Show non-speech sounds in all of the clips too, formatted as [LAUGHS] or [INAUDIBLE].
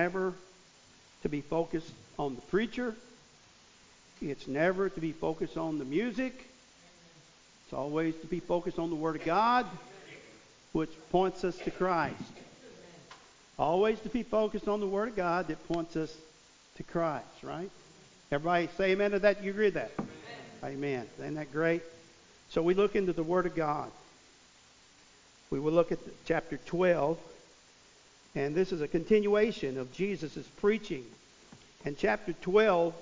never to be focused on the preacher. It's never to be focused on the music. It's always to be focused on the Word of God, which points us to Christ. Always to be focused on the Word of God that points us to Christ, right? Everybody say amen to that. You agree with that? Amen. amen. Isn't that great? So we look into the Word of God. We will look at chapter 12, and this is a continuation of Jesus' preaching. And chapter 12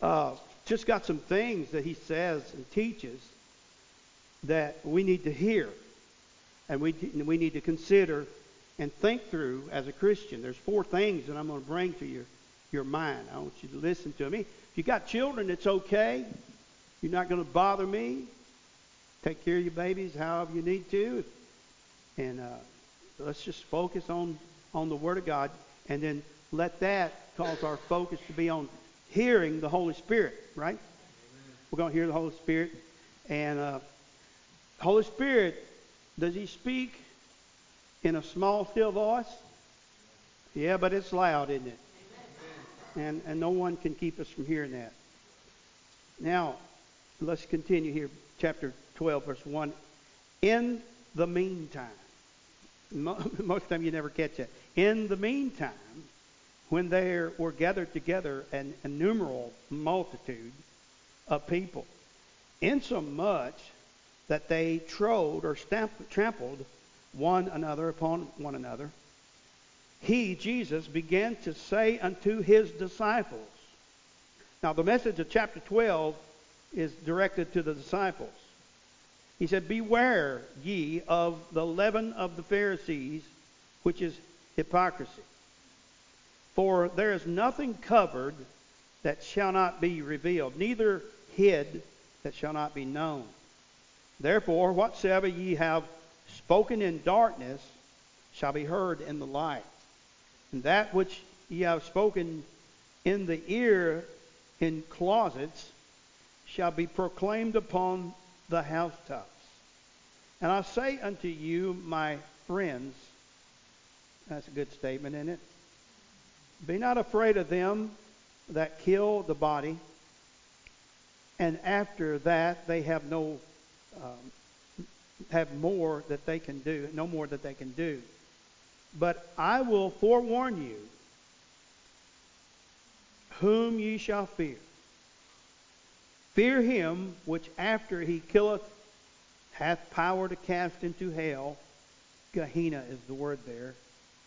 uh, just got some things that he says and teaches that we need to hear and we, we need to consider and think through as a Christian. There's four things that I'm going to bring to your, your mind. I want you to listen to me. If you got children, it's okay. You're not going to bother me. Take care of your babies however you need to. And uh, let's just focus on, on the Word of God and then let that cause our focus to be on hearing the Holy Spirit, right? We're going to hear the Holy Spirit. And uh, Holy Spirit, does He speak in a small, still voice? Yeah, but it's loud, isn't it? And, and no one can keep us from hearing that. Now, let's continue here. Chapter 12, verse 1. In the meantime, [LAUGHS] most of the time you never catch it. In the meantime, when there were gathered together an innumerable multitude of people, insomuch that they trode or stamp, trampled one another upon one another, he, Jesus, began to say unto his disciples. Now, the message of chapter 12 is directed to the disciples. He said, Beware ye of the leaven of the Pharisees, which is hypocrisy. For there is nothing covered that shall not be revealed, neither hid that shall not be known. Therefore, whatsoever ye have spoken in darkness shall be heard in the light. And that which ye have spoken in the ear in closets shall be proclaimed upon the housetops. And I say unto you, my friends, that's a good statement, isn't it? Be not afraid of them that kill the body, and after that they have no um, have more that they can do, no more that they can do. But I will forewarn you whom ye shall fear. Fear him which after he killeth hath power to cast into hell. Gehenna is the word there.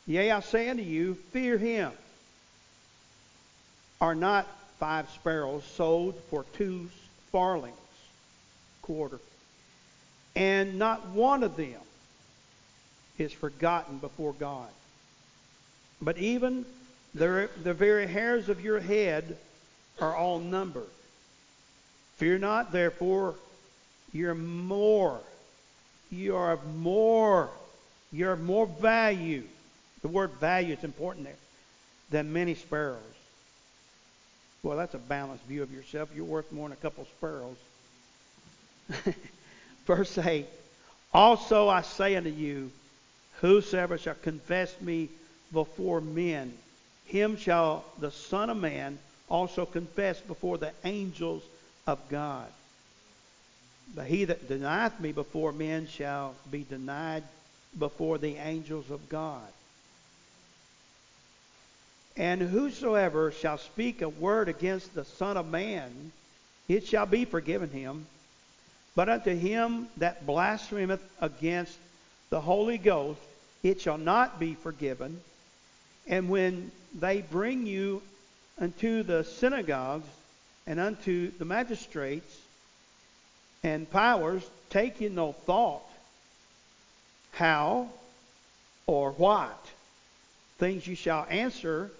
Yea, I say unto you, fear him. Are not five sparrows sold for two farthings, quarter, and not one of them is forgotten before God. But even the, the very hairs of your head are all numbered. Fear not, therefore, you're more. You are of more. You're more value. The word value is important there. Than many sparrows. Well, that's a balanced view of yourself. You're worth more than a couple sparrows. [LAUGHS] Verse 8 Also I say unto you, whosoever shall confess me before men, him shall the Son of Man also confess before the angels of God. But he that denieth me before men shall be denied before the angels of God. And whosoever shall speak a word against the Son of Man, it shall be forgiven him. But unto him that blasphemeth against the Holy Ghost, it shall not be forgiven. And when they bring you unto the synagogues and unto the magistrates, and powers, take ye no thought how or what things you shall answer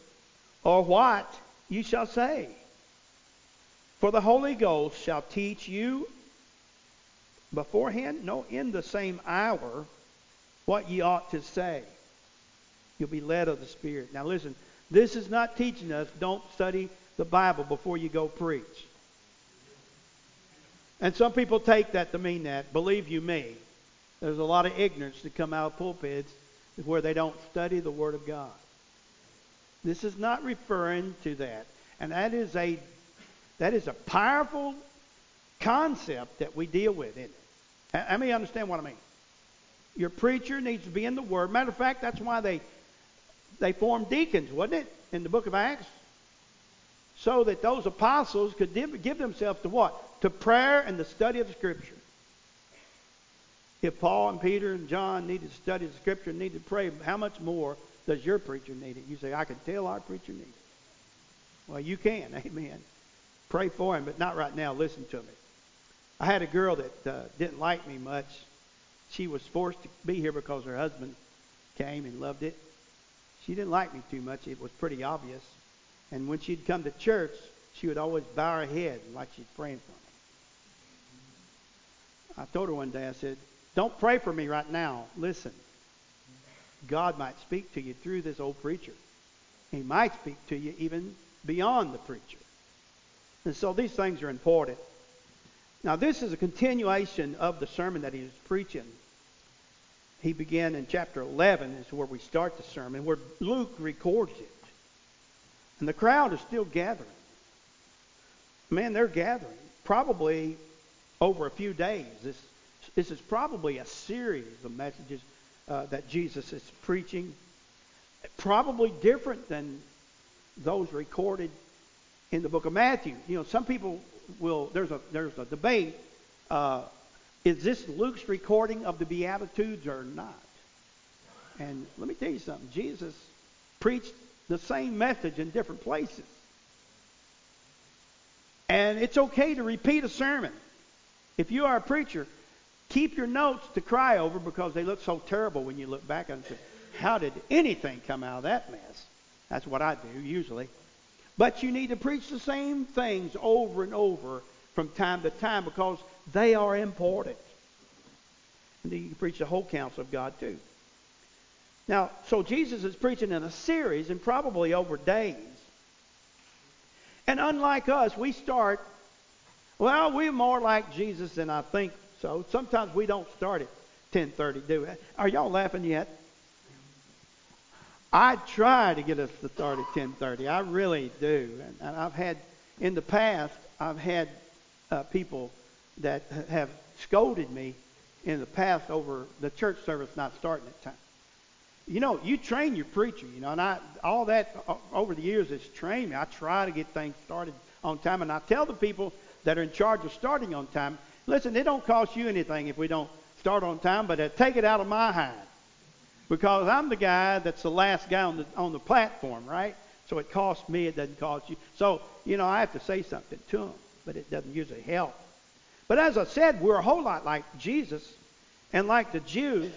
or what you shall say. For the Holy Ghost shall teach you beforehand, no, in the same hour, what ye ought to say. You'll be led of the Spirit. Now listen, this is not teaching us don't study the Bible before you go preach. And some people take that to mean that. Believe you me, there's a lot of ignorance that come out of pulpits where they don't study the Word of God. This is not referring to that. And that is a that is a powerful concept that we deal with, isn't it? Let me understand what I mean. Your preacher needs to be in the Word. Matter of fact, that's why they they formed deacons, wasn't it, in the book of Acts? So that those apostles could give themselves to what? To prayer and the study of Scripture. If Paul and Peter and John needed to study the Scripture and needed to pray, how much more does your preacher need it? You say, I can tell our preacher needs it. Well, you can, [LAUGHS] amen. Pray for him, but not right now. Listen to me. I had a girl that uh, didn't like me much. She was forced to be here because her husband came and loved it. She didn't like me too much. It was pretty obvious. And when she'd come to church, she would always bow her head like she's praying for me. I told her one day, I said, Don't pray for me right now. Listen. God might speak to you through this old preacher. He might speak to you even beyond the preacher. And so these things are important. Now, this is a continuation of the sermon that he was preaching. He began in chapter 11, is where we start the sermon, where Luke records it. And the crowd is still gathering. Man, they're gathering. Probably over a few days. This, this is probably a series of messages uh, that Jesus is preaching. Probably different than those recorded in the book of Matthew. You know, some people will. There's a there's a debate. Uh, is this Luke's recording of the Beatitudes or not? And let me tell you something. Jesus preached the same message in different places. And it's okay to repeat a sermon. If you are a preacher, keep your notes to cry over because they look so terrible when you look back and say, How did anything come out of that mess? That's what I do usually. But you need to preach the same things over and over from time to time because they are important. And you can preach the whole counsel of God too. Now, so Jesus is preaching in a series and probably over days. And unlike us, we start, well, we're more like Jesus than I think so. Sometimes we don't start at 10:30, do we? Are y'all laughing yet? I try to get us to start at 10:30. I really do. And, I've had in the past, I've had uh, people that have scolded me in the past over the church service not starting at time. You know, you train your preacher, you know, and I all that uh, over the years has trained me. I try to get things started on time, and I tell the people that are in charge of starting on time, listen, it don't cost you anything if we don't start on time, but take it out of my hand because I'm the guy that's the last guy on the on the platform, right? So it costs me, it doesn't cost you. So you know, I have to say something to them, but it doesn't usually help. But as I said, we're a whole lot like Jesus, and like the Jews,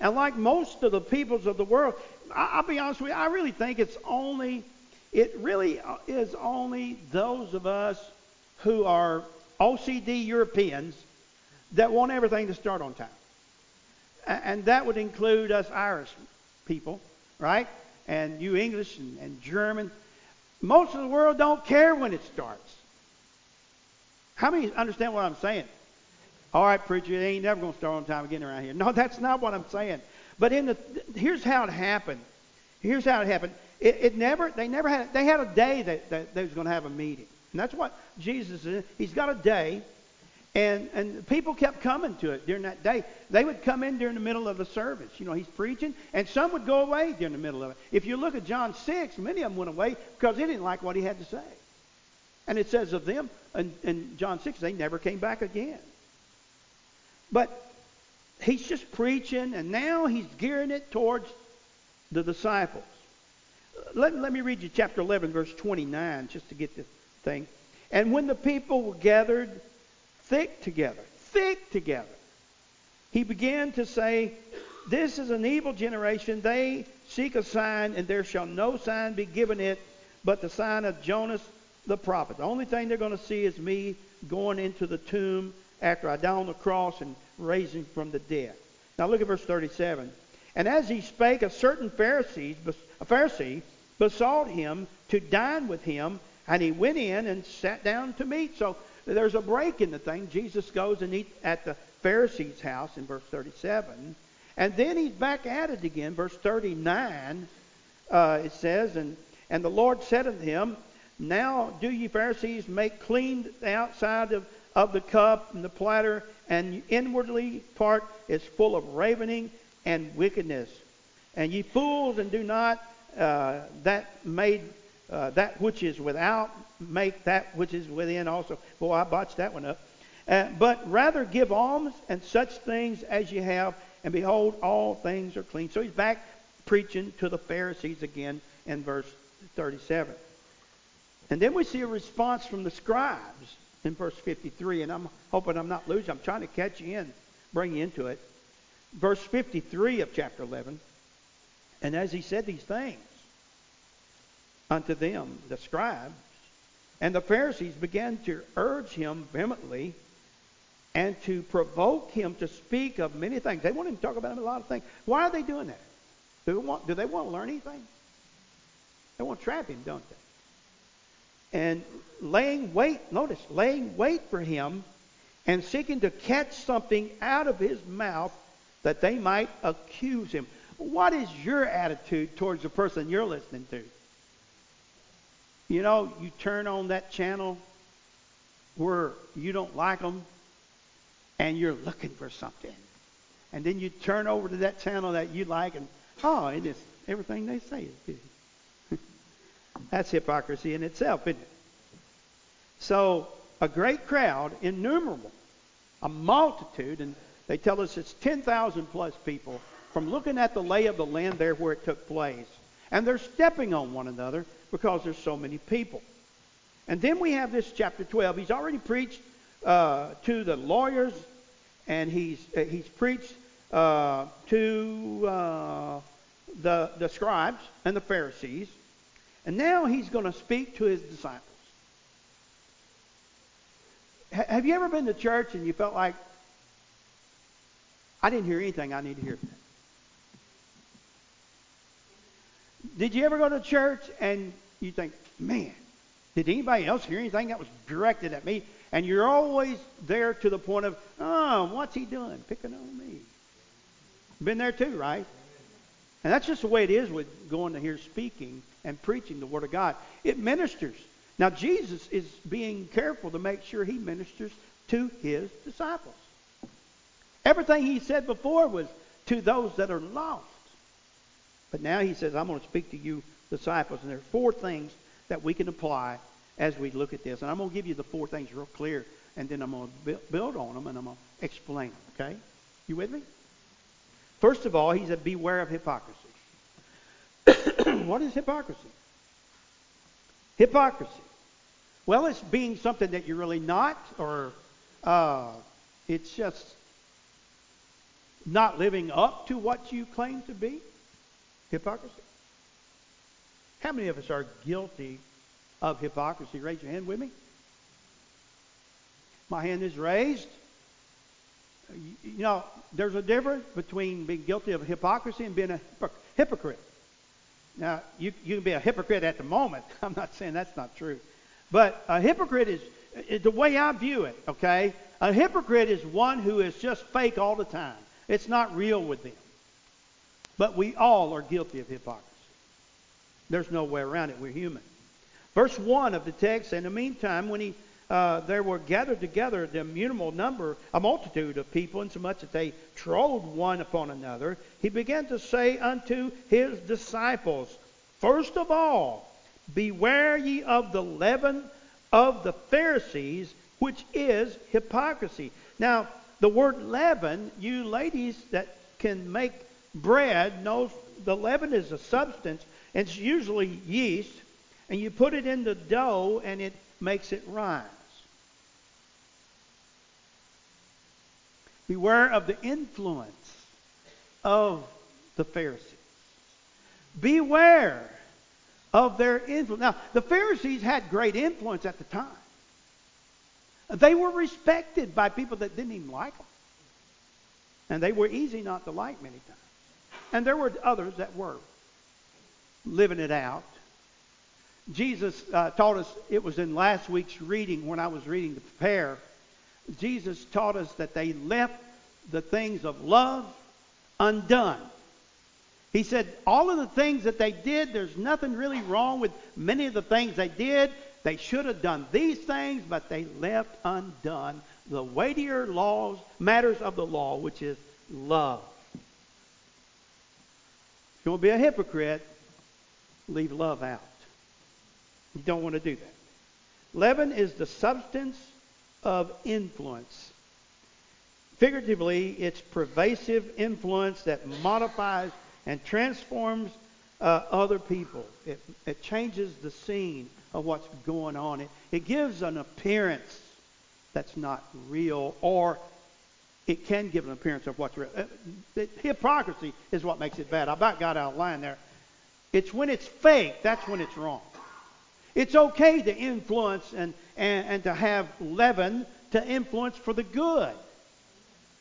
and like most of the peoples of the world. I'll be honest with you, I really think it's only, it really is only those of us who are OCD Europeans that want everything to start on time and that would include us Irish people, right? And you English and, and German. Most of the world don't care when it starts. How many understand what I'm saying? All right, preacher, it ain't never going to start on time again around here. No, that's not what I'm saying. But in the here's how it happened. Here's how it happened. It, it never they never had they had a day that, that they was going to have a meeting. And that's what Jesus is. He's got a day and, and people kept coming to it during that day. They would come in during the middle of the service. You know, he's preaching, and some would go away during the middle of it. If you look at John 6, many of them went away because they didn't like what he had to say. And it says of them in, in John 6, they never came back again. But he's just preaching, and now he's gearing it towards the disciples. Let, let me read you chapter 11, verse 29, just to get the thing. And when the people were gathered, thick together, thick together. He began to say, This is an evil generation. They seek a sign, and there shall no sign be given it but the sign of Jonas the prophet. The only thing they're going to see is me going into the tomb after I die on the cross and raising from the dead. Now look at verse 37. And as he spake, a certain Pharisee, a Pharisee besought him to dine with him, and he went in and sat down to meat. So there's a break in the thing. Jesus goes and eats at the Pharisee's house in verse 37. And then he's back at it again. Verse 39, uh, it says, and, And the Lord said unto him, Now do ye Pharisees make clean the outside of, of the cup and the platter, and inwardly part is full of ravening and wickedness. And ye fools, and do not uh, that made uh, that which is without make that which is within also. Boy, I botched that one up. Uh, but rather give alms and such things as you have, and behold, all things are clean. So he's back preaching to the Pharisees again in verse 37. And then we see a response from the scribes in verse 53, and I'm hoping I'm not losing. I'm trying to catch you in, bring you into it. Verse 53 of chapter 11. And as he said these things unto them, the scribes, and the Pharisees began to urge him vehemently and to provoke him to speak of many things. They want him to talk about a lot of things. Why are they doing that? Do they want, do they want to learn anything? They want to trap him, don't they? And laying wait, notice, laying wait for him and seeking to catch something out of his mouth that they might accuse him. What is your attitude towards the person you're listening to? You know, you turn on that channel where you don't like them and you're looking for something. And then you turn over to that channel that you like and, oh, it is everything they say is good. [LAUGHS] That's hypocrisy in itself, isn't it? So, a great crowd, innumerable, a multitude, and they tell us it's 10,000 plus people from looking at the lay of the land there where it took place. And they're stepping on one another because there's so many people. And then we have this chapter 12. He's already preached uh, to the lawyers, and he's uh, he's preached uh, to uh, the the scribes and the Pharisees, and now he's going to speak to his disciples. H- have you ever been to church and you felt like I didn't hear anything I need to hear? Did you ever go to church and you think, man, did anybody else hear anything that was directed at me? And you're always there to the point of, oh, what's he doing? Picking on me. Been there too, right? And that's just the way it is with going to hear speaking and preaching the Word of God. It ministers. Now, Jesus is being careful to make sure he ministers to his disciples. Everything he said before was to those that are lost. But now he says, I'm going to speak to you disciples. And there are four things that we can apply as we look at this. And I'm going to give you the four things real clear, and then I'm going to build on them and I'm going to explain them. Okay? You with me? First of all, he said, beware of hypocrisy. [COUGHS] what is hypocrisy? Hypocrisy. Well, it's being something that you're really not, or uh, it's just not living up to what you claim to be. Hypocrisy. How many of us are guilty of hypocrisy? Raise your hand with me. My hand is raised. You know, there's a difference between being guilty of hypocrisy and being a hypocrite. Now, you, you can be a hypocrite at the moment. [LAUGHS] I'm not saying that's not true. But a hypocrite is, is the way I view it, okay? A hypocrite is one who is just fake all the time. It's not real with them. But we all are guilty of hypocrisy. There's no way around it. We're human. Verse 1 of the text, in the meantime, when he uh, there were gathered together the innumerable number, a multitude of people, insomuch that they trod one upon another, he began to say unto his disciples, First of all, beware ye of the leaven of the Pharisees, which is hypocrisy. Now, the word leaven, you ladies that can make bread knows the leaven is a substance, and it's usually yeast, and you put it in the dough and it makes it rise. Beware of the influence of the Pharisees. Beware of their influence. Now, the Pharisees had great influence at the time. They were respected by people that didn't even like them. And they were easy not to like many times. And there were others that were living it out. Jesus uh, taught us, it was in last week's reading when I was reading to prepare. Jesus taught us that they left the things of love undone. He said, all of the things that they did, there's nothing really wrong with many of the things they did. They should have done these things, but they left undone the weightier laws, matters of the law, which is love. You want to be a hypocrite, leave love out. You don't want to do that. Leaven is the substance of influence. Figuratively, it's pervasive influence that modifies and transforms uh, other people. It, it changes the scene of what's going on. It, it gives an appearance that's not real, or it can give an appearance of what's real. Uh, hypocrisy is what makes it bad. I about got out of line there. It's when it's fake, that's when it's wrong. It's okay to influence and, and, and to have leaven to influence for the good.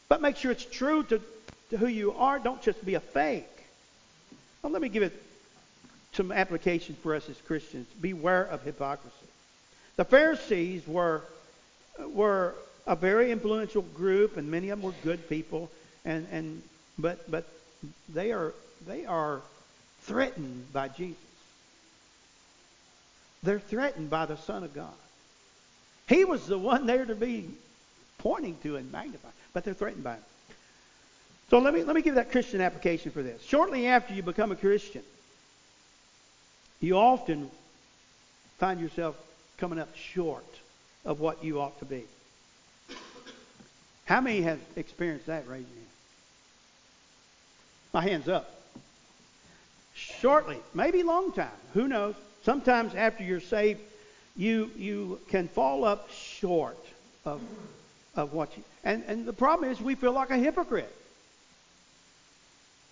But make sure it's true to, to who you are. Don't just be a fake. Let me give it some application for us as Christians. Beware of hypocrisy. The Pharisees were, were a very influential group, and many of them were good people. And, and, but, but they, are, they are threatened by Jesus. They're threatened by the Son of God. He was the one there to be pointing to and magnifying, but they're threatened by him. So let me, let me give that Christian application for this. Shortly after you become a Christian, you often find yourself coming up short of what you ought to be. How many have experienced that? Your hand. My hand's up. Shortly, maybe long time. Who knows? Sometimes after you're saved, you you can fall up short of of what you and, and the problem is we feel like a hypocrite.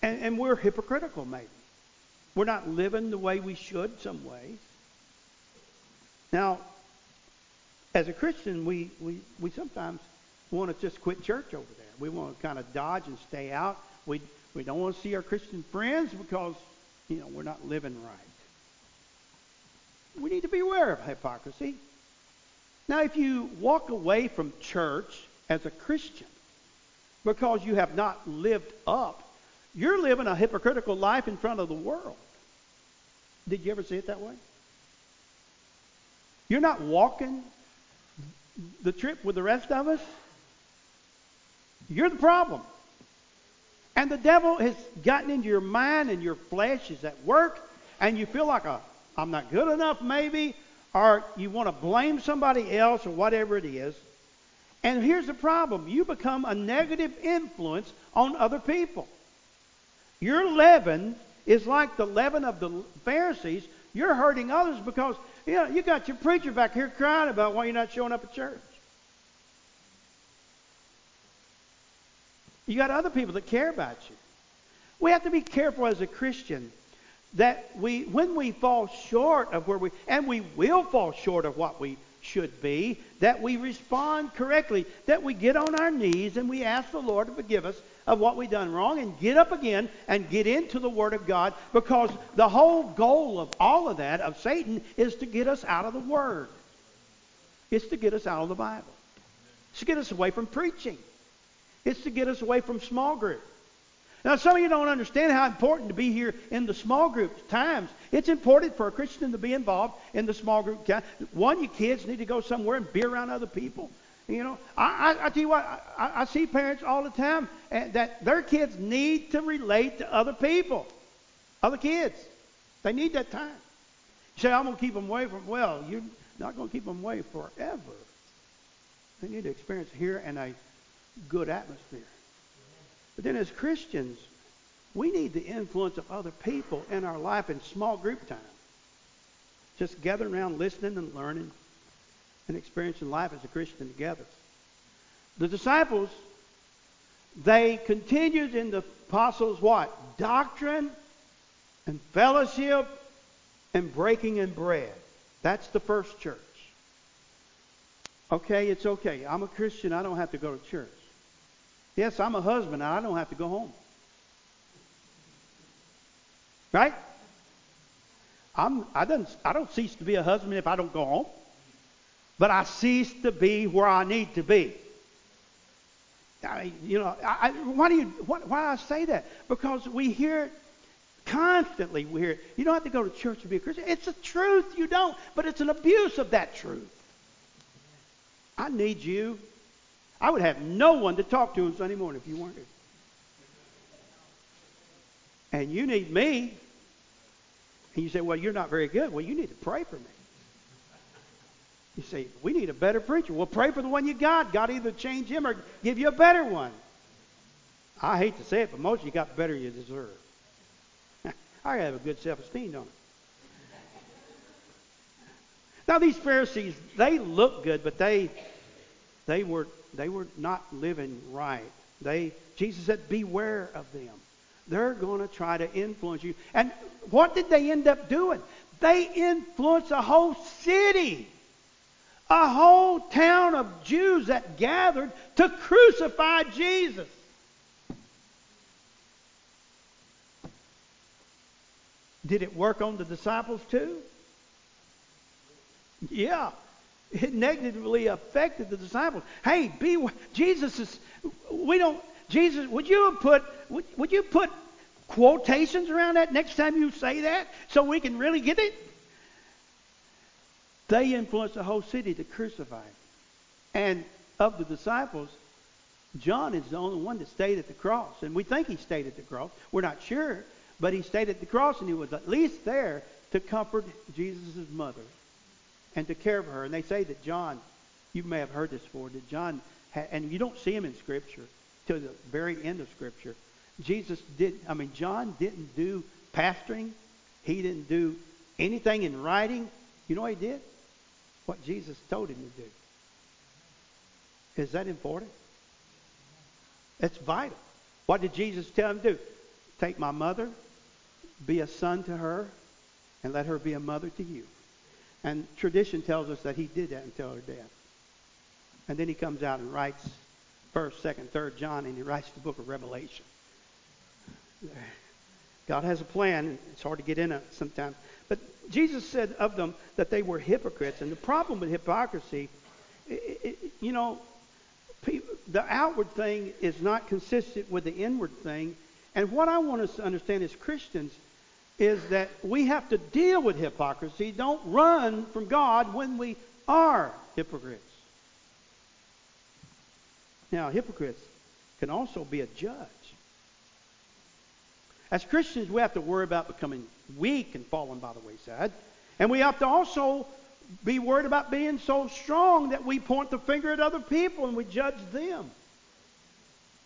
And, and we're hypocritical, maybe. We're not living the way we should some ways. Now, as a Christian, we, we, we sometimes want to just quit church over there. We want to kind of dodge and stay out. We, we don't want to see our Christian friends because, you know, we're not living right. We need to be aware of hypocrisy. Now, if you walk away from church as a Christian because you have not lived up you're living a hypocritical life in front of the world. Did you ever see it that way? You're not walking the trip with the rest of us. You're the problem. And the devil has gotten into your mind and your flesh is at work and you feel like a I'm not good enough maybe or you want to blame somebody else or whatever it is. And here's the problem. You become a negative influence on other people. Your leaven is like the leaven of the Pharisees. You're hurting others because you know you got your preacher back here crying about why you're not showing up at church. You got other people that care about you. We have to be careful as a Christian that we, when we fall short of where we, and we will fall short of what we should be, that we respond correctly, that we get on our knees and we ask the Lord to forgive us of what we've done wrong and get up again and get into the Word of God because the whole goal of all of that, of Satan, is to get us out of the Word. It's to get us out of the Bible. It's to get us away from preaching. It's to get us away from small group. Now, some of you don't understand how important to be here in the small group times. It's important for a Christian to be involved in the small group. Time. One, you kids need to go somewhere and be around other people. You know, I, I, I tell you what, I, I see parents all the time eh, that their kids need to relate to other people, other kids. They need that time. You say, I'm going to keep them away from, well, you're not going to keep them away forever. They need to experience here and a good atmosphere. But then as Christians, we need the influence of other people in our life in small group time. Just gathering around, listening and learning and experiencing life as a Christian together. The disciples, they continued in the apostles' what? Doctrine and fellowship and breaking in bread. That's the first church. Okay, it's okay. I'm a Christian. I don't have to go to church. Yes, I'm a husband. And I don't have to go home. Right? I'm, I, don't, I don't cease to be a husband if I don't go home but I cease to be where I need to be. I, you know, I, why do you why, why I say that? Because we hear it Constantly we hear it. You don't have to go to church to be a Christian. It's the truth. You don't. But it's an abuse of that truth. I need you. I would have no one to talk to on Sunday morning if you weren't here. And you need me. And you say, well, you're not very good. Well, you need to pray for me. You say, we need a better preacher. Well, pray for the one you got. God either change him or give you a better one. I hate to say it, but most of you got better than you deserve. [LAUGHS] I have a good self-esteem, don't I? Now these Pharisees, they look good, but they they were they were not living right. They Jesus said, "Beware of them." They're going to try to influence you. And what did they end up doing? They influenced a whole city, a whole town of Jews that gathered to crucify Jesus. Did it work on the disciples too? Yeah. It negatively affected the disciples. Hey, be Jesus is we don't Jesus, would you put would, would you put quotations around that next time you say that so we can really get it? They influenced the whole city to crucify him. And of the disciples, John is the only one that stayed at the cross. And we think he stayed at the cross. We're not sure. But he stayed at the cross and he was at least there to comfort Jesus' mother and to care for her. And they say that John, you may have heard this before, that John, and you don't see him in Scripture till the very end of Scripture. Jesus didn't, I mean, John didn't do pastoring. He didn't do anything in writing. You know what he did? What Jesus told him to do. Is that important? It's vital. What did Jesus tell him to do? Take my mother, be a son to her, and let her be a mother to you. And tradition tells us that he did that until her death. And then he comes out and writes first, second, third John, and he writes the book of Revelation. God has a plan. It's hard to get in it sometimes. But Jesus said of them that they were hypocrites. And the problem with hypocrisy, it, it, you know, the outward thing is not consistent with the inward thing. And what I want us to understand as Christians is that we have to deal with hypocrisy. Don't run from God when we are hypocrites. Now, hypocrites can also be a judge. As Christians, we have to worry about becoming weak and falling by the wayside. And we have to also be worried about being so strong that we point the finger at other people and we judge them.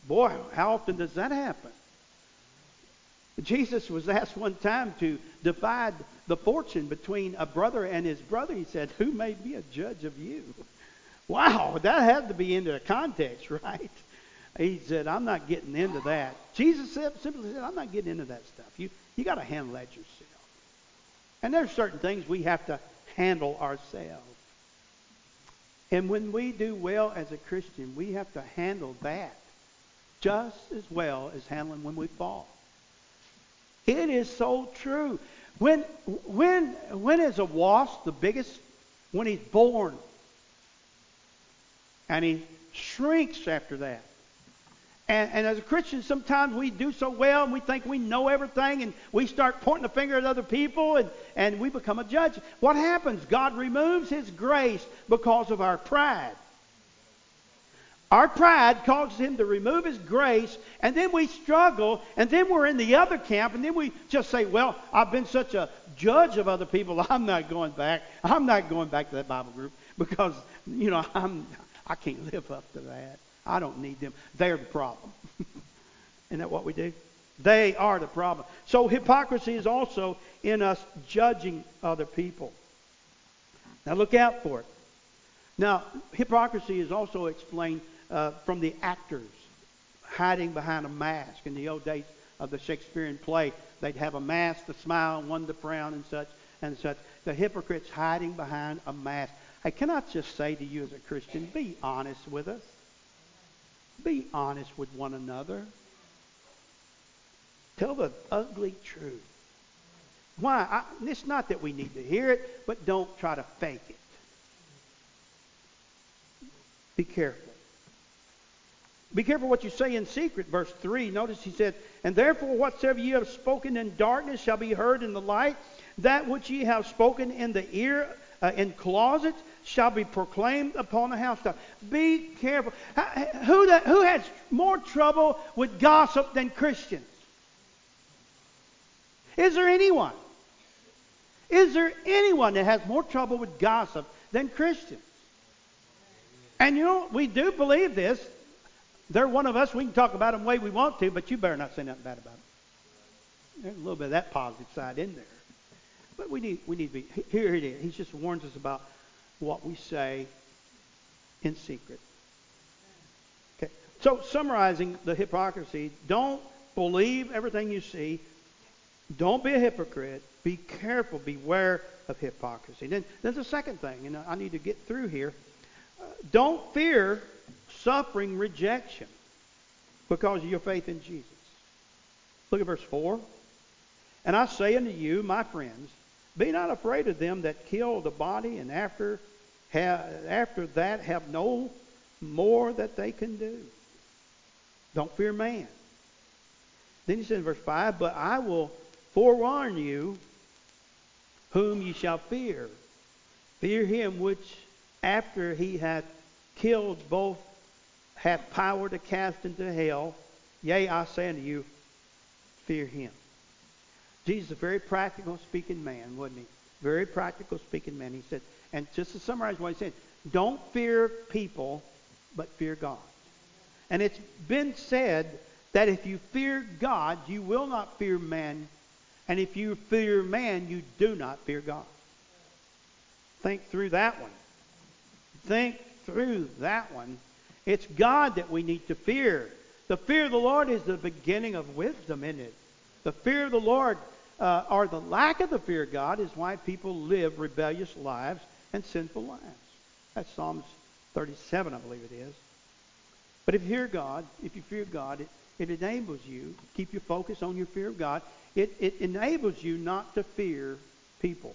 Boy, how often does that happen? Jesus was asked one time to divide the fortune between a brother and his brother. He said, Who may be a judge of you? Wow, that had to be into the context, [LAUGHS] right? He said, I'm not getting into that. Jesus simply said, I'm not getting into that stuff. You, you got to handle that yourself. And there's certain things we have to handle ourselves. And when we do well as a Christian, we have to handle that just as well as handling when we fall. It is so true. When, when, when is a wasp the biggest? When he's born. And he shrinks after that. And, and, as a Christian, sometimes we do so well and we think we know everything and we start pointing the finger at other people and, and we become a judge. What happens? God removes His grace because of our pride. Our pride causes him to remove his grace, and then we struggle, and then we're in the other camp, and then we just say, Well, I've been such a judge of other people, [LAUGHS] I'm not going back. I'm not going back to that Bible group because, you know, [LAUGHS] I'm, I can't live up to that. I don't need them. They're the problem. [LAUGHS] Isn't that what we do? They are the problem. So hypocrisy is also in us judging other people. Now look out for it. Now, hypocrisy is also explained uh, from the actors hiding behind a mask. In the old days of the Shakespearean play, they'd have a mask to smile, one to frown, and such and such. The hypocrites hiding behind a mask. I cannot just say to you as a Christian, be honest with us. Be honest with one another. Tell the ugly truth. Why? I, it's not that we need to hear it, but don't try to fake it. Be careful. Be careful what you say in secret. Verse 3. Notice he said, And therefore whatsoever ye have spoken in darkness shall be heard in the light. That which ye have spoken in the ear, uh, in closets, shall be proclaimed upon the housetop. Be careful. Who, that, who has more trouble with gossip than Christians? Is there anyone? Is there anyone that has more trouble with gossip than Christians? And you know, we do believe this. They're one of us. We can talk about them the way we want to, but you better not say nothing bad about them. There's a little bit of that positive side in there. But we need, we need to be. Here it is. He just warns us about what we say in secret. Okay. So, summarizing the hypocrisy, don't believe everything you see. Don't be a hypocrite. Be careful. Beware of hypocrisy. Then there's a second thing, and I need to get through here. Uh, don't fear suffering rejection because of your faith in Jesus. Look at verse 4. And I say unto you, my friends, be not afraid of them that kill the body, and after, after that have no more that they can do. Don't fear man. Then he says in verse 5, But I will forewarn you whom ye shall fear. Fear him which after he hath killed both hath power to cast into hell. Yea, I say unto you, fear him. Jesus is a very practical speaking man, wasn't he? Very practical speaking man. He said, and just to summarize what he said, don't fear people, but fear God. And it's been said that if you fear God, you will not fear man. And if you fear man, you do not fear God. Think through that one. Think through that one. It's God that we need to fear. The fear of the Lord is the beginning of wisdom, isn't it? The fear of the Lord, uh, or the lack of the fear of God, is why people live rebellious lives and sinful lives. That's Psalms 37, I believe it is. But if you fear God, if you fear God, it, it enables you, keep your focus on your fear of God, it, it enables you not to fear people.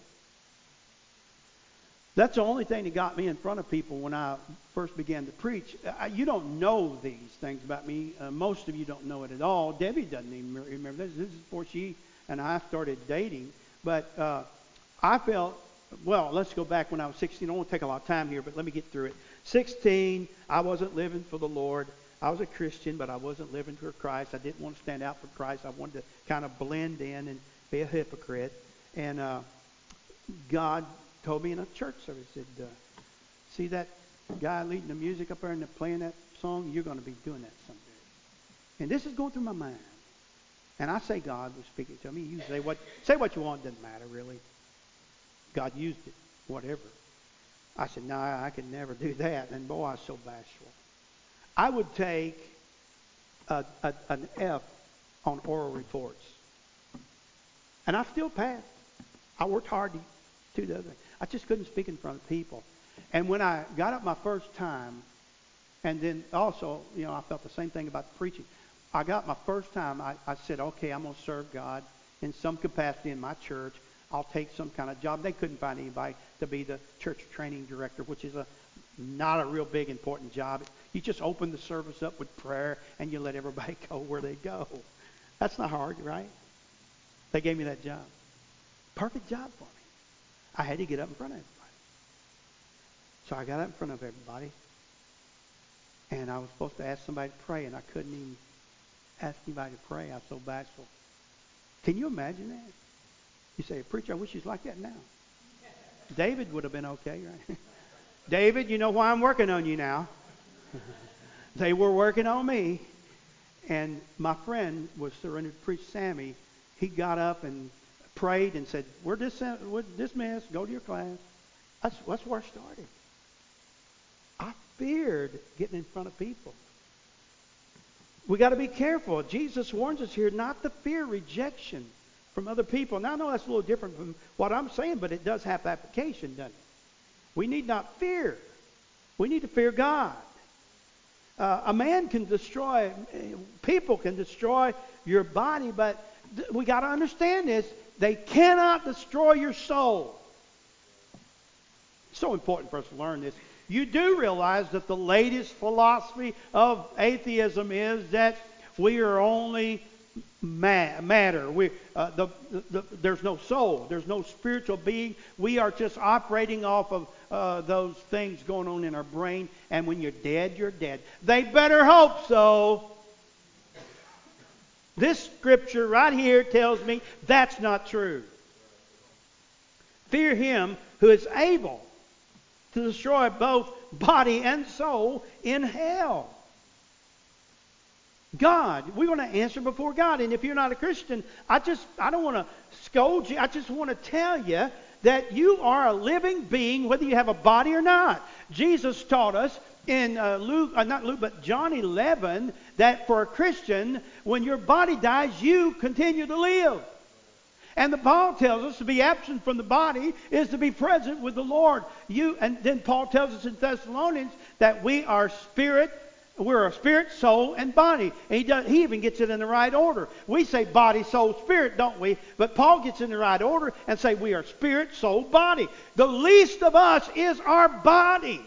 That's the only thing that got me in front of people when I first began to preach. I, you don't know these things about me. Uh, most of you don't know it at all. Debbie doesn't even remember this. This is before she and I started dating. But uh, I felt, well, let's go back when I was 16. I won't take a lot of time here, but let me get through it. 16, I wasn't living for the Lord. I was a Christian, but I wasn't living for Christ. I didn't want to stand out for Christ. I wanted to kind of blend in and be a hypocrite. And uh, God told me in a church service, said, uh, see that guy leading the music up there and playing that song? You're going to be doing that someday. And this is going through my mind. And I say God was speaking to me. You say what say what you want, doesn't matter really. God used it, whatever. I said, no, I could never do that. And boy, I was so bashful. I would take a, a, an F on oral reports. And I still passed. I worked hard to do the other. I just couldn't speak in front of people. And when I got up my first time, and then also, you know, I felt the same thing about the preaching. I got my first time, I, I said, okay, I'm going to serve God in some capacity in my church. I'll take some kind of job. They couldn't find anybody to be the church training director, which is a not a real big important job. You just open the service up with prayer and you let everybody [LAUGHS] go where they go. That's not hard, right? They gave me that job. Perfect job for me. I had to get up in front of everybody. So I got up in front of everybody, and I was supposed to ask somebody to pray, and I couldn't even ask anybody to pray. I was so bashful. Can you imagine that? You say, preacher, I wish he's like that now. David would have been okay, right? [LAUGHS] David, you know why I'm working on you now. [LAUGHS] they were working on me. And my friend was surrendered to preach Sammy. He got up and prayed and said, we're, dis- we're dismissed. Go to your class. That's, that's where I started. I feared getting in front of people. We got to be careful. Jesus warns us here not to fear rejection from other people. Now, I know that's a little different from what I'm saying, but it does have application, doesn't it? We need not fear. We need to fear God. Uh, a man can destroy, people can destroy your body, but th- we got to understand this. They cannot destroy your soul. It's so important for us to learn this. You do realize that the latest philosophy of atheism is that we are only ma- matter. We, uh, the, the, there's no soul. There's no spiritual being. We are just operating off of uh, those things going on in our brain. And when you're dead, you're dead. They better hope so. This scripture right here tells me that's not true. Fear him who is able to destroy both body and soul in hell. God, we want to answer before God. And if you're not a Christian, I just I don't want to scold you. I just want to tell you that you are a living being, whether you have a body or not. Jesus taught us in uh, Luke, uh, not Luke, but John 11, that for a Christian, when your body dies, you continue to live. And the Paul tells us to be absent from the body is to be present with the Lord. You and then Paul tells us in Thessalonians that we are spirit, we're a spirit, soul, and body. And he does, he even gets it in the right order. We say body, soul, spirit, don't we? But Paul gets in the right order and say we are spirit, soul, body. The least of us is our body.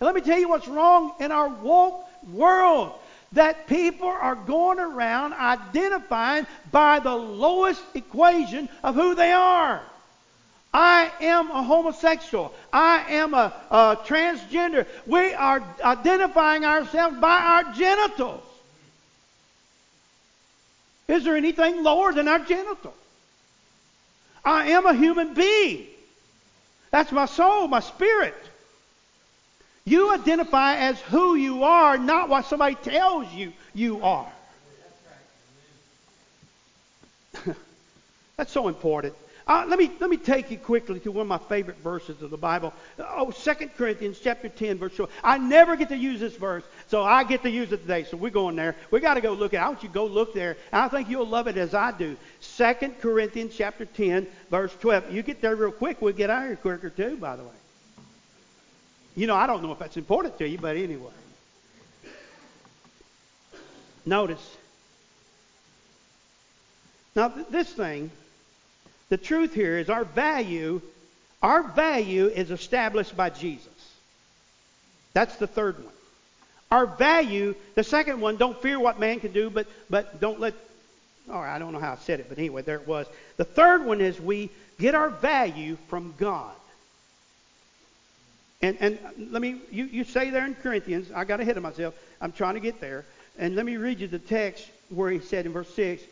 And let me tell you what's wrong in our woke world that people are going around identifying by the lowest equation of who they are. I am a homosexual. I am a, a transgender. We are identifying ourselves by our genitals. Is there anything lower than our genitals? I am a human being. That's my soul, my spirit. You identify as who you are, not what somebody tells you you are. [LAUGHS] That's so important. Uh, let me let me take you quickly to one of my favorite verses of the Bible. Oh, 2 Corinthians chapter 10, verse 12. I never get to use this verse, so I get to use it today. So we're going there. We got to go look at it. I want you to go look there. And I think you'll love it as I do. 2 Corinthians chapter 10, verse 12. You get there real quick, we'll get out of here quicker too, by the way. You know, I don't know if that's important to you, but anyway. Notice. Now, this thing, the truth here is our value, our value is established by Jesus. That's the third one. Our value, the second one, don't fear what man can do, but, but don't let, all right, I don't know how I said it, but anyway, there it was. The third one is we get our value from God. And, and let me, you, you say there in Corinthians, I got ahead of myself. I'm trying to get there. And let me read you the text where he said in verse 6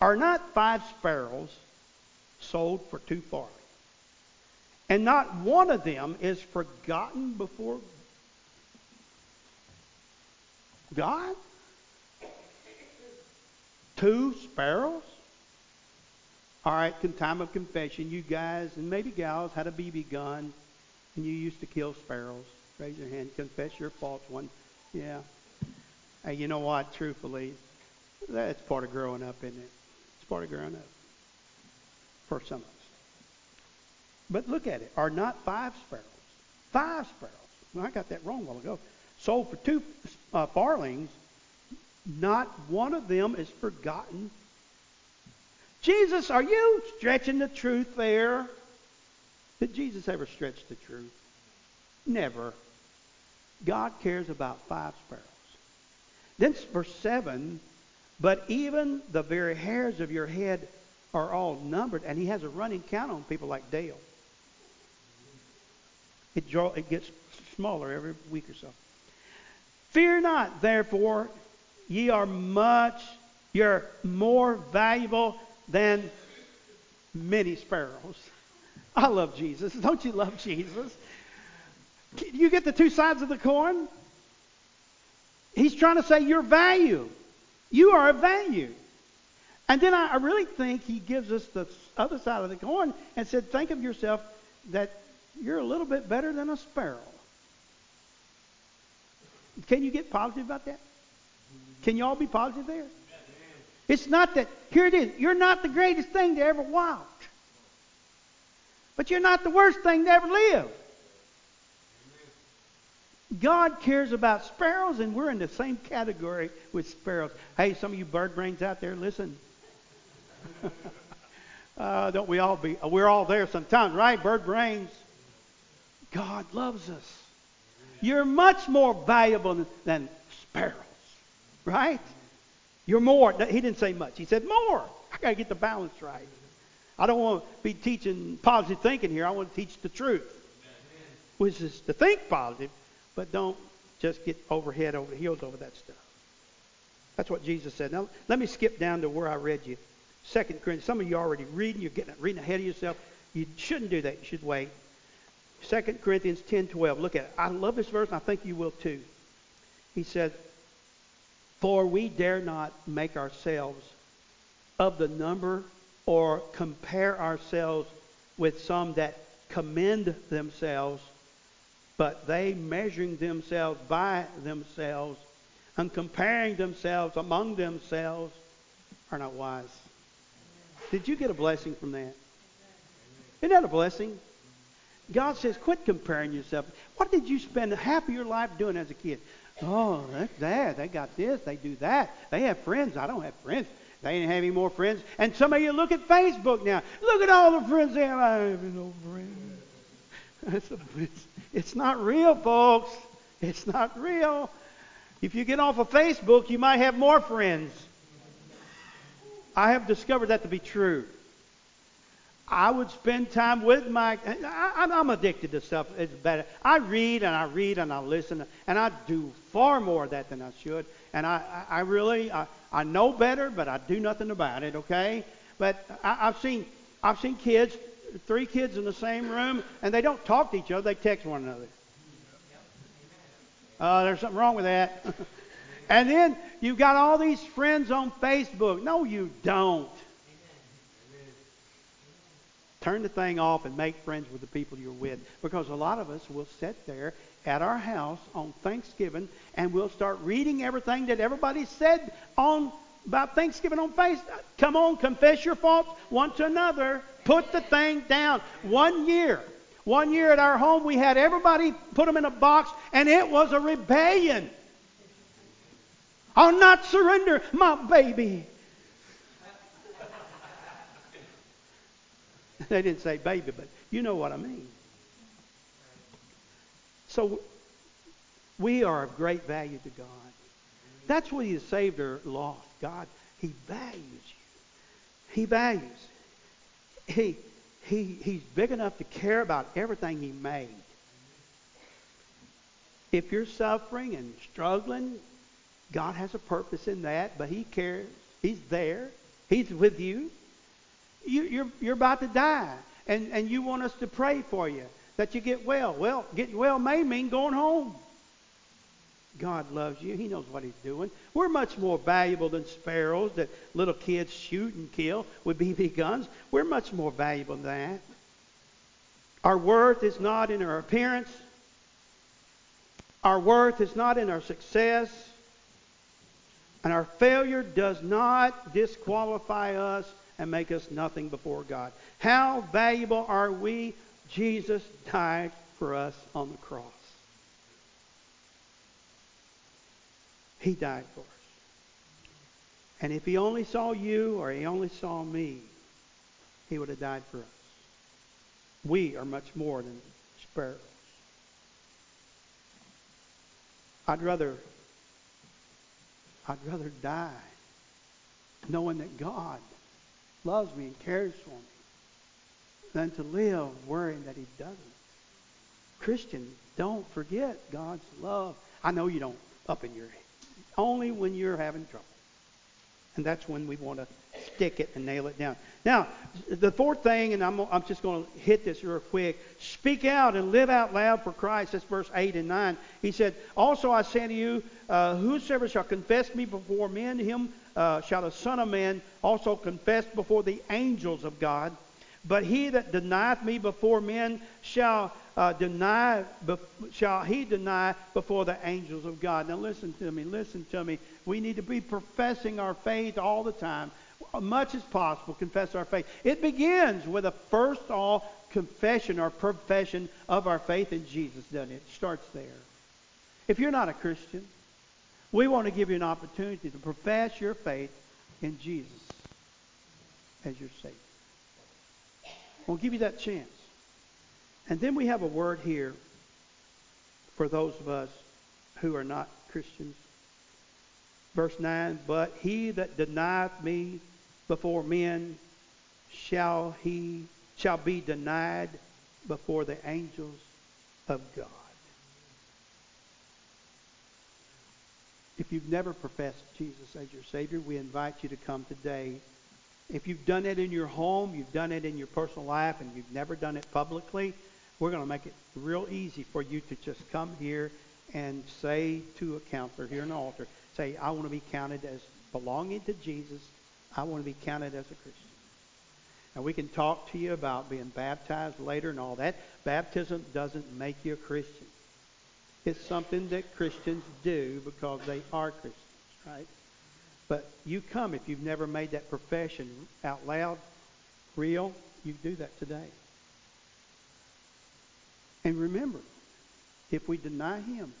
Are not five sparrows sold for two farthings? And not one of them is forgotten before God? Two sparrows? All right, time of confession, you guys and maybe gals had a BB gun and you used to kill sparrows. Raise your hand. Confess your faults. One, yeah. Hey, you know what? Truthfully, that's part of growing up, isn't it? It's part of growing up for some of us. But look at it. Are not five sparrows? Five sparrows. Well, I got that wrong a while ago. Sold for two uh, farthings. Not one of them is forgotten. Jesus, are you stretching the truth there? Did Jesus ever stretch the truth? Never. God cares about five sparrows. Then verse 7 But even the very hairs of your head are all numbered, and he has a running count on people like Dale. It, draw, it gets smaller every week or so. Fear not, therefore, ye are much, you're more valuable than many sparrows. I love Jesus. [LAUGHS] Don't you love Jesus? You get the two sides of the coin? He's trying to say your value. You are a value. And then I, really think he gives us the other side of the coin and said, think of yourself that you're a little bit better than a sparrow. Can you get positive about that? Can you all be positive there? It's not that, here it is, you're not the greatest thing to ever walk. But you're not the worst thing to ever live. God cares about sparrows, and we're in the same category with sparrows. Hey, some of you bird brains out there, listen. [LAUGHS] uh, don't we all be? We're all there sometimes, right? Bird brains. God loves us. You're much more valuable than, than sparrows, right? You're more. He didn't say much. He said more. I got to get the balance right. I don't want to be teaching positive thinking here. I want to teach the truth, which is to think positive, but don't just get over head over heels over that stuff. That's what Jesus said. Now, let me skip down to where I read you. Second Corinthians. Some of you already reading. You're getting reading ahead of yourself. You shouldn't do that. You should wait. Second Corinthians 10, 12. Look at it. I love this verse, and I think you will too. He said, For we dare not make ourselves of the number or compare ourselves with some that commend themselves, but they measuring themselves by themselves and comparing themselves among themselves are not wise. Did you get a blessing from that? Isn't that a blessing? God says, quit comparing yourself. What did you spend half of your life doing as a kid? Oh, that's that. They got this. They do that. They have friends. I don't have friends. They ain't have any more friends. And some of you look at Facebook now. Look at all the friends they have. I have no friends. [LAUGHS] It's, it's, not real, folks. It's not real. If you get off of Facebook, you might have more friends. I have discovered that to be true. I would spend time with my. I, am addicted to stuff. It's better. I read and I read and I listen and I do far more of that than I should. And I, I really, I, I know better, but I do nothing about it. Okay. But I, I've seen, I've seen kids, three kids in the same room, and they don't talk to each other. They text one another. Uh, there's something wrong with that. [LAUGHS] and then you've got all these friends on Facebook. No, you don't. Turn the thing off and make friends with the people you're with. Because a lot of us will sit there at our house on Thanksgiving and we'll start reading everything that everybody said on about Thanksgiving on Facebook. Come on, confess your faults one to another. Put the thing down. One year, one year at our home, we had everybody put them in a box, and it was a rebellion. I'll not surrender my baby. [LAUGHS] they didn't say baby, but you know what I mean. So we are of great value to God. That's what He saved or lost. God, He values you. He values. He, he, he's big enough to care about everything He made. If you're suffering and struggling, God has a purpose in that, but He cares. He's there. He's with you you, you're, you're about to die, and, and you want us to pray for you that you get well. Well, getting well may mean going home. God loves you. He knows what He's doing. We're much more valuable than sparrows that little kids shoot and kill with BB guns. We're much more valuable than that. Our worth is not in our appearance. Our worth is not in our success. And our failure does not disqualify us and make us nothing before God. How valuable are we? Jesus died for us on the cross. He died for us. And if he only saw you or he only saw me, he would have died for us. We are much more than sparrows. I'd rather I'd rather die knowing that God loves me and cares for me than to live worrying that he doesn't. Christian, don't forget God's love. I know you don't up in your head. Only when you're having trouble. And that's when we want to stick it and nail it down. Now, the fourth thing, and I'm, I'm just going to hit this real quick speak out and live out loud for Christ. That's verse 8 and 9. He said, Also I say to you, uh, whosoever shall confess me before men, him uh, shall the Son of Man also confess before the angels of God. But he that denieth me before men shall uh, deny, shall he deny before the angels of God. Now listen to me, listen to me. We need to be professing our faith all the time, much as possible. Confess our faith. It begins with a first all confession or profession of our faith in Jesus, doesn't it? It starts there. If you're not a Christian, we want to give you an opportunity to profess your faith in Jesus as your Savior. We'll give you that chance. And then we have a word here for those of us who are not Christians. Verse 9, but he that denieth me before men shall he shall be denied before the angels of God. If you've never professed Jesus as your Savior, we invite you to come today. If you've done it in your home, you've done it in your personal life, and you've never done it publicly, we're going to make it real easy for you to just come here and say to a counselor here in the altar, say, I want to be counted as belonging to Jesus. I want to be counted as a Christian. And we can talk to you about being baptized later and all that. Baptism doesn't make you a Christian. It's something that Christians do because they are Christians, right? But you come if you've never made that profession out loud, real, you do that today. And remember, if we deny him,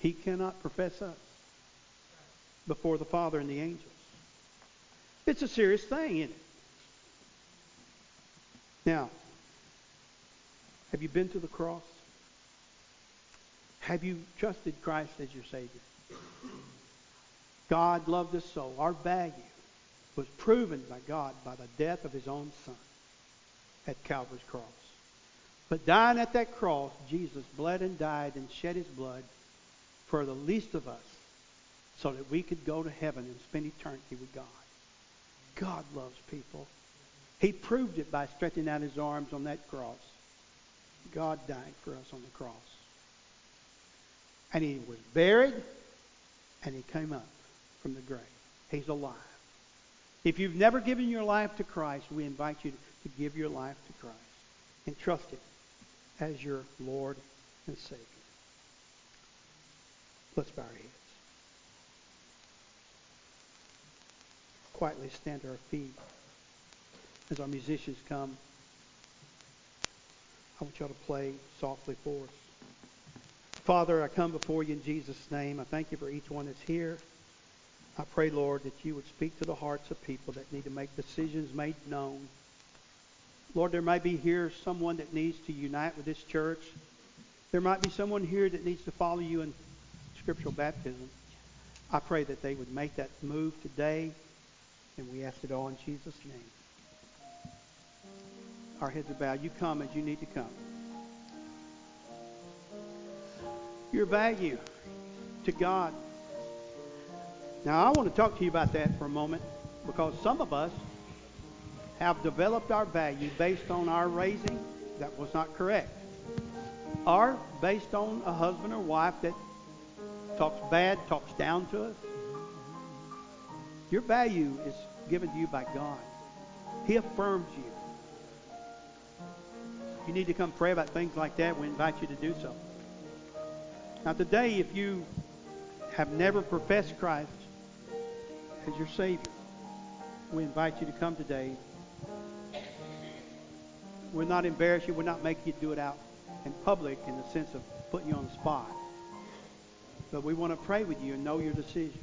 he cannot profess us before the Father and the angels. It's a serious thing, isn't it? Now, have you been to the cross? Have you trusted Christ as your Savior? God loved us so. Our value was proven by God by the death of his own Son at Calvary's cross. But dying at that cross, Jesus bled and died and shed his blood for the least of us so that we could go to heaven and spend eternity with God. God loves people. He proved it by stretching out his arms on that cross. God died for us on the cross. And he was buried and he came up from the grave. He's alive. If you've never given your life to Christ, we invite you to give your life to Christ and trust Him as your Lord and Savior. Let's bow our heads. Quietly stand to our feet as our musicians come. I want y'all to play softly for us. Father, I come before you in Jesus' name. I thank you for each one that's here. I pray, Lord, that you would speak to the hearts of people that need to make decisions made known. Lord, there may be here someone that needs to unite with this church. There might be someone here that needs to follow you in scriptural baptism. I pray that they would make that move today, and we ask it all in Jesus' name. Our heads are bowed. You come as you need to come. Your value to God now, I want to talk to you about that for a moment because some of us have developed our value based on our raising that was not correct, or based on a husband or wife that talks bad, talks down to us. Your value is given to you by God. He affirms you. You need to come pray about things like that, we invite you to do so. Now, today, if you have never professed Christ as your Savior. We invite you to come today. We'll not embarrass you. We'll not make you do it out in public in the sense of putting you on the spot. But we want to pray with you and know your decision.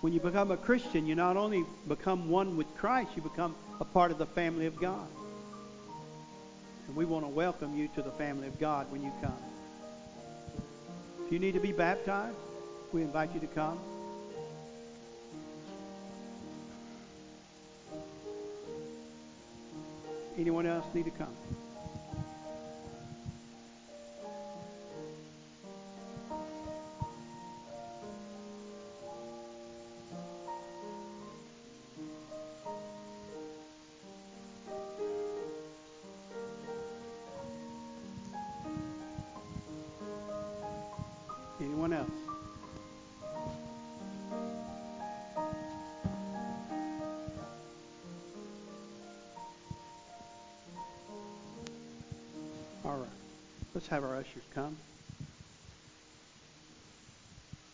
When you become a Christian, you not only become one with Christ, you become a part of the family of God. And we want to welcome you to the family of God when you come. If you need to be baptized, we invite you to come. Anyone else need to come? Let's have our ushers come.